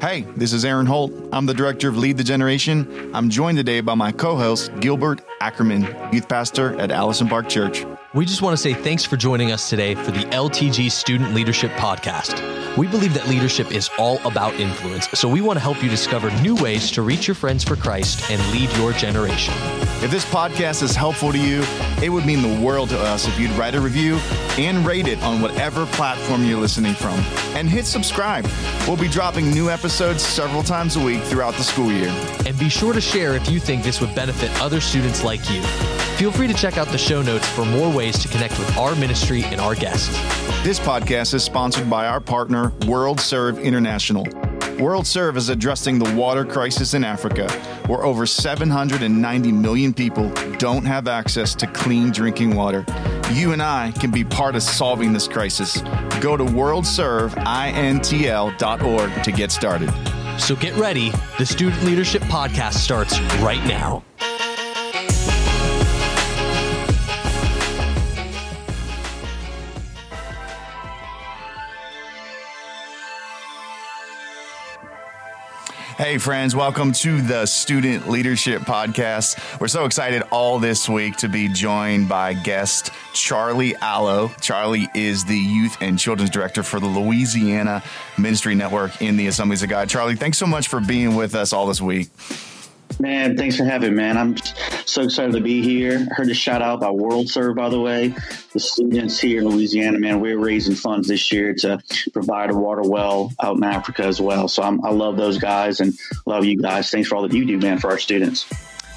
Hey, this is Eran Holt. I'm the director of Lead the Generation. I'm joined today by my co host, Gilbert Ackerman, youth pastor at Allison Park Church. We just want to say thanks for joining us today for the LTG Student Leadership Podcast. We believe that leadership is all about influence, so we want to help you discover new ways to reach your friends for Christ and lead your generation. If this podcast is helpful to you, it would mean the world to us if you'd write a review and rate it on whatever platform you're listening from. And hit subscribe. We'll be dropping new episodes several times a week throughout the school year. And be sure to share if you think this would benefit other students like you. Feel free to check out the show notes for more ways to connect with our ministry and our guests. This podcast is sponsored by our partner, World Serve International. World Serve is addressing the water crisis in Africa, where over 790 million people don't have access to clean drinking water. You and I can be part of solving this crisis. Go to worldserveintl.org to get started. So get ready. The Student Leadership Podcast starts right now. Hey, friends, welcome to the Student Leadership Podcast. We're so excited all this week to be joined by guest Charlie Allo. Charlie is the Youth and Children's Director for the Louisiana Ministry Network in the Assemblies of God. Charlie, thanks so much for being with us all this week. Man, thanks for having me, man. I'm so excited to be here. Heard a shout out by World Serve, by the way. The students here in Louisiana, man, we're raising funds this year to provide a water well out in Africa as well. So I'm, I love those guys and love you guys. Thanks for all that you do, man, for our students.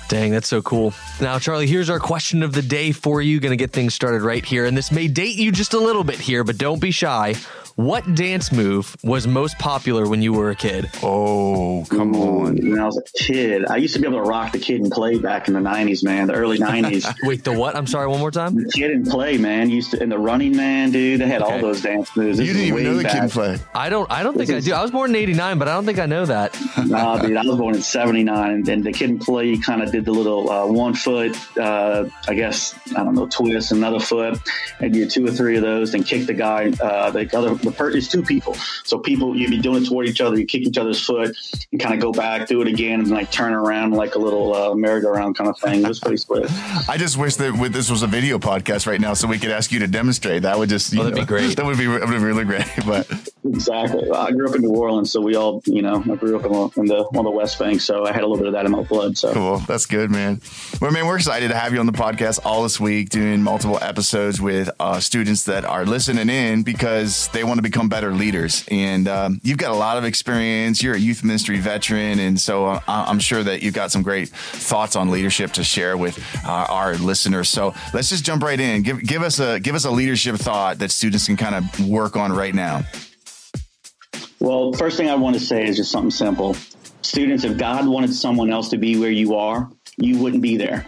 Dang, that's so cool. Now, Charlie, here's our question of the day for you. Going to get things started right here. And this may date you just a little bit here, but don't be shy. What dance move was most popular when you were a kid? Oh, come Ooh, on. When I was a kid, I used to be able to rock the kid and play back in the 90s, man, the early 90s. Wait, the what? I'm sorry, one more time. the kid and play, man, used to, and the running man, dude, they had Okay. all those dance moves. This You didn't even know way the kid back. play. I don't. I don't think This I do. I was born in '89, but I don't think I know that. nah, dude, I was born in '79, and, and the kid and play kind of did the little uh, one foot, uh, I guess I don't know, twist, another foot, and you do two or three of those, then kick the guy. Uh, the other, the per- it's two people, so people you'd be doing it toward each other. You kick each other's foot, and kind of go back, do it again, and like turn around like a little uh, merry-go-round kind of thing. It was pretty slick. I just wish that with- this was a video podcast right now so we could ask you to demonstrate. That would just, you Oh, that'd be great. That would be, that would be really great. But Exactly. I grew up in New Orleans, so we all, you know, I grew up in the, in the on the West Bank, so I had a little bit of that in my blood. So. Cool. That's good, man. Well, man, we're excited to have you on the podcast all this week, doing multiple episodes with uh, students that are listening in because they want to become better leaders. And um, you've got a lot of experience. You're a youth ministry veteran, and so uh, I'm sure that you've got some great thoughts on leadership to share with uh, our listeners. So let's just jump right in. Give give us a give us a leadership thought that students can kind of work on right now. Well, first thing I want to say is just something simple. Students, if God wanted someone else to be where you are, you wouldn't be there.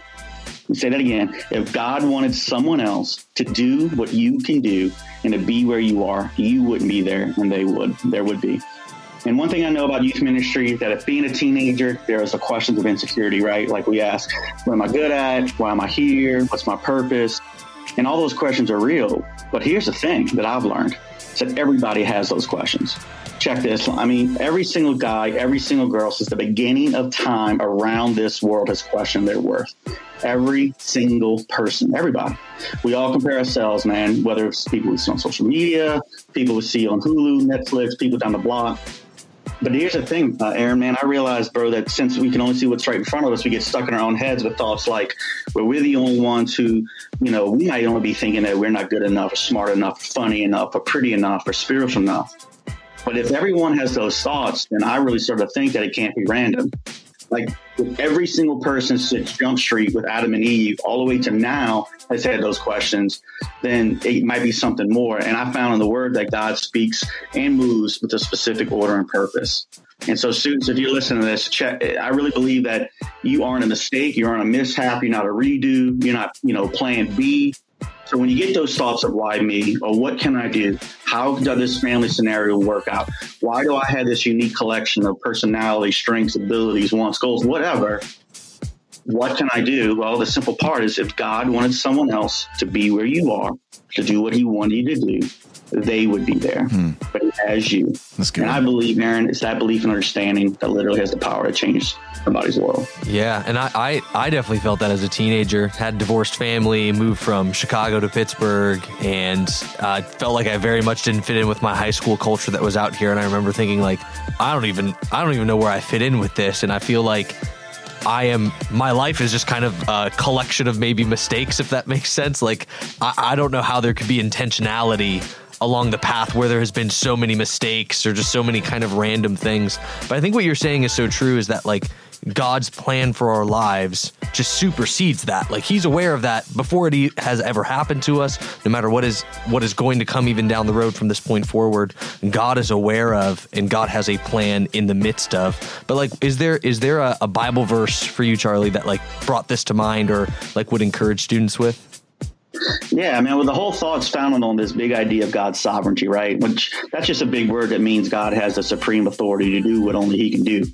Say that again. If God wanted someone else to do what you can do and to be where you are, you wouldn't be there and they would. There would be. And one thing I know about youth ministry is that if being a teenager, there is a questions of insecurity, right? Like we ask, what am I good at? Why am I here? What's my purpose? And all those questions are real. But here's the thing that I've learned is that everybody has those questions. Check this. I mean, every single guy, every single girl since the beginning of time around this world has questioned their worth. Every single person, everybody. We all compare ourselves, man, whether it's people we see on social media, people we see on Hulu, Netflix, people down the block. But here's the thing, uh, Eran, man, I realized, bro, that since we can only see what's right in front of us, we get stuck in our own heads with thoughts like, well, we're the only ones who, you know, we might only be thinking that we're not good enough, or smart enough, or funny enough, or pretty enough, or spiritual enough. But if everyone has those thoughts, then I really sort of think that it can't be random. Like every single person since Jump Street with Adam and Eve all the way to now has had those questions, then it might be something more. And I found in the Word that God speaks and moves with a specific order and purpose. And so, students, if you're listening to this, check. I really believe that you aren't a mistake, you aren't a mishap, you're not a redo, you're not, you know, Plan B. So when you get those thoughts of why me or what can I do? How does this family scenario work out? Why do I have this unique collection of personality, strengths, abilities, wants, goals, whatever? What can I do? Well, the simple part is if God wanted someone else to be where you are, to do what he wanted you to do, they would be there, hmm. but He has you. That's good. And I believe, Eran, it's that belief and understanding that literally has the power to change somebody's world. Yeah, and I, I, I definitely felt that as a teenager. Had divorced family, moved from Chicago to Pittsburgh, and uh, felt like I very much didn't fit in with my high school culture that was out here. And I remember thinking like, I don't even I don't even know where I fit in with this, and I feel like I am my life is just kind of a collection of maybe mistakes, if that makes sense. Like I, I don't know how there could be intentionality along the path where there has been so many mistakes or just so many kind of random things. But I think what you're saying is so true is that like God's plan for our lives just supersedes that. Like he's aware of that before it has ever happened to us, no matter what is what is going to come even down the road from this point forward. God is aware of and God has a plan in the midst of. But like is there is there a, a Bible verse for you, Charlie, that like brought this to mind or like would encourage students with? Yeah, I mean, well, the whole thought's founded on this big idea of God's sovereignty, right? Which that's just a big word that means God has the supreme authority to do what only He can do.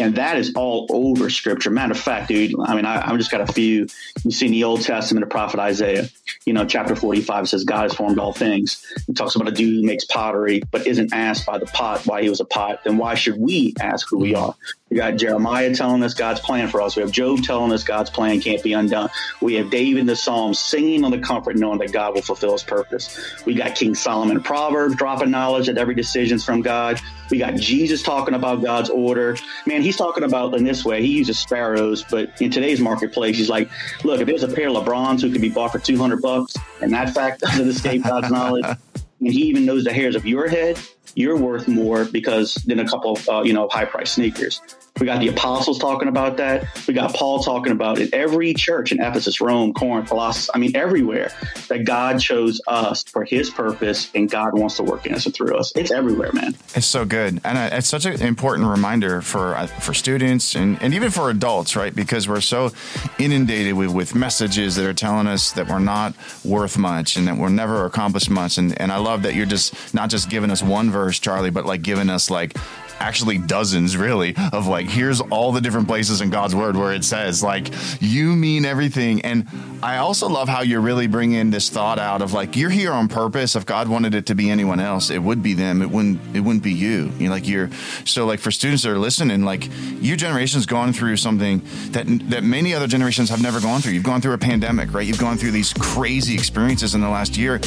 And that is all over scripture. Matter of fact, dude, I mean, I, have just got a few. You see in the Old Testament, the prophet Isaiah, you know, chapter 45 says, God has formed all things. He talks about a dude who makes pottery, but isn't asked by the pot why he was a pot. Then why should we ask who we mm-hmm. are? We got Jeremiah telling us God's plan for us. We have Job telling us God's plan can't be undone. We have David in the Psalms singing on the comfort, knowing that God will fulfill his purpose. We got King Solomon in Proverbs dropping knowledge that every decision is from God. We got Jesus talking about God's order. Man, he's talking about in this way. He uses sparrows, but in today's marketplace, he's like, look, if there's a pair of LeBrons who could be bought for 200 bucks, and that fact doesn't escape God's knowledge, and he even knows the hairs of your head, you're worth more because than a couple, uh, you know, high price sneakers. We got the apostles talking about that. We got Paul talking about it. Every church in Ephesus, Rome, Corinth, Colossus, I mean, everywhere that God chose us for his purpose and God wants to work in us and through us. It's everywhere, man. It's so good. And uh, it's such an important reminder for uh, for students and, and even for adults, right? Because we're so inundated with, with messages that are telling us that we're not worth much and that we'll never accomplish much. And, and I love that you're just not just giving us one verse, Charlie, but like giving us like actually dozens really of like here's all the different places in God's word where it says like you mean everything. And I also love how you're really bringing this thought out of like you're here on purpose. If God wanted it to be anyone else it would be them. It wouldn't it wouldn't be you. You know, like you're so like for students that are listening like your generation's gone through something that that many other generations have never gone through. You've gone through a pandemic right? You've gone through these crazy experiences in the last year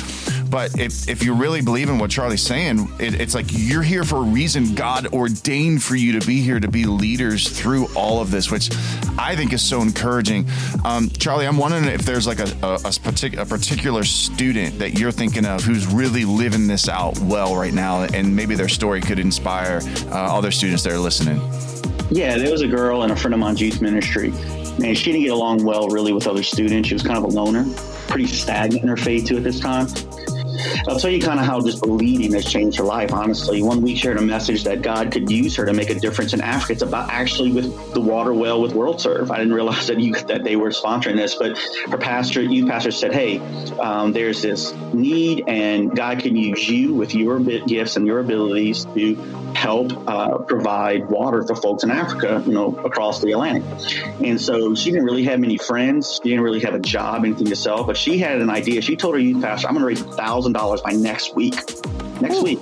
but if, if you really believe in what Charlie's saying, it, it's like you're here for a reason. God ordained for you to be here to be leaders through all of this, which I think is so encouraging. Um, Charlie, I'm wondering if there's like a, a, a, partic- a particular student that you're thinking of who's really living this out well right now, and maybe their story could inspire uh, other students that are listening. Yeah, there was a girl in a friend of mine's youth ministry. Man, she didn't get along well really with other students. She was kind of a loner, pretty stagnant in her faith too at this time. I'll tell you kind of how just believing has changed her life, honestly. One week shared a message that God could use her to make a difference in Africa. It's about actually with the water well with World Serve. I didn't realize that you that they were sponsoring this, but her pastor, youth pastor said, hey, um, there's this need and God can use you with your gifts and your abilities to help uh, provide water for folks in Africa, you know, across the Atlantic. And so she didn't really have many friends. She didn't really have a job, anything to sell, but she had an idea. She told her youth pastor, I'm going to raise a thousand dollars by next week. Next Ooh. week.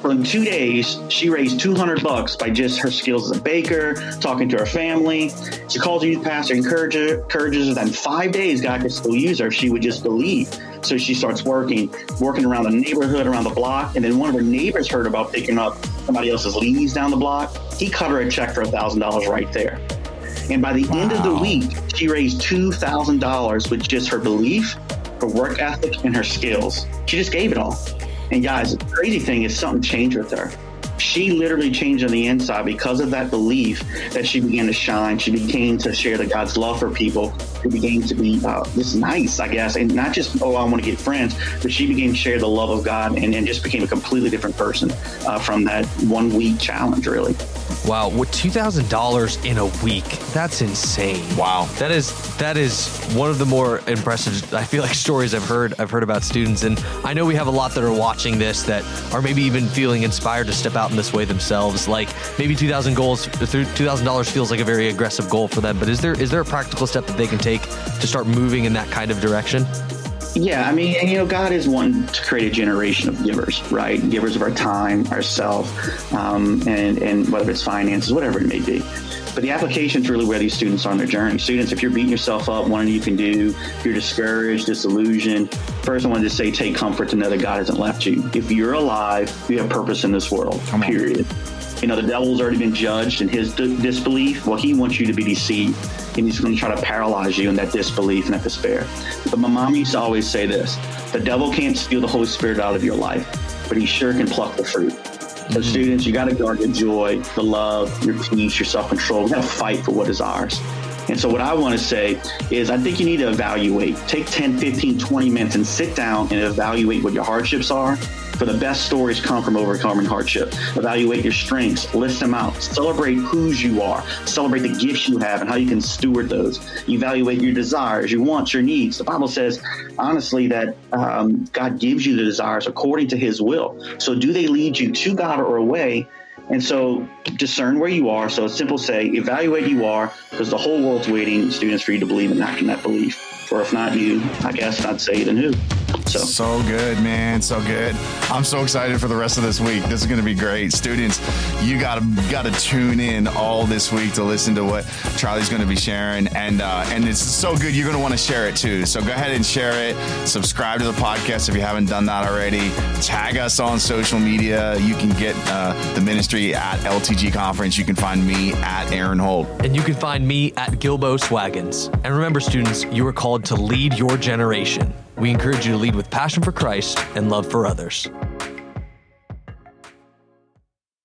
For two days, she raised 200 bucks by just her skills as a baker, talking to her family. She calls her youth pastor, encourages, encourages her Then five days, God could still use her. She would just believe. So she starts working, working around the neighborhood, around the block. And then one of her neighbors heard about picking up somebody else's leaves down the block. He cut her a check for a $1,000 right there. And by the wow. end of the week, she raised $2,000 with just her belief her work ethic, and her skills. She just gave it all. And guys, the crazy thing is something changed with her. She literally changed on the inside because of that belief that she began to shine. She began to share the God's love for people. She began to be uh, this nice, I guess, and not just, oh, I want to get friends, but she began to share the love of God and, and just became a completely different person uh, from that one week challenge, really. Wow, with two thousand dollars in a week, that's insane. Wow, that is that is one of the more impressive. I feel like stories I've heard I've heard about students, and I know we have a lot that are watching this that are maybe even feeling inspired to step out in this way themselves. Like maybe two thousand goals, two thousand dollars feels like a very aggressive goal for them. But is there is there a practical step that they can take to start moving in that kind of direction? Yeah, I mean, and, you know, God is wanting to create a generation of givers, right? Givers of our time, ourself, um, and and whether it's finances, whatever it may be. But the application is really where these students are on their journey. Students, if you're beating yourself up, wondering you can do, if you're discouraged, disillusioned, first I want to say take comfort to know that God hasn't left you. If you're alive, you have purpose in this world. Period. You know, the devil's already been judged in his d- disbelief. Well, he wants you to be deceived, and he's going to try to paralyze you in that disbelief and that despair. But my mom used to always say this the devil can't steal the Holy Spirit out of your life, but he sure can pluck the fruit. So, mm-hmm. students, you got to guard your joy, the love, your peace, your self control. We got to fight for what is ours. And so, what I want to say is, I think you need to evaluate. Take 10, 15, 20 minutes and sit down and evaluate what your hardships are. For the best stories come from overcoming hardship. Evaluate your strengths, list them out, celebrate whose you are, celebrate the gifts you have and how you can steward those. Evaluate your desires, your wants, your needs. The Bible says, honestly, that um, God gives you the desires according to His will. So, do they lead you to God or away? And so discern where you are. So it's simple say, evaluate you are, because the whole world's waiting, students, for you to believe and act in that belief. Or if not you, I guess I'd say then who. So. so good, man. So good. I'm so excited for the rest of this week. This is going to be great. Students, you got to got to tune in all this week to listen to what Charlie's going to be sharing, and uh, and it's so good. You're going to want to share it too. So go ahead and share it. Subscribe to the podcast if you haven't done that already. Tag us on social media. You can get uh, the ministry at LTG Conference. You can find me at Eran Holt, and you can find me at Gilbo Swaggins. And remember, students, you are called to lead your generation. We encourage you to lead with passion for Christ and love for others.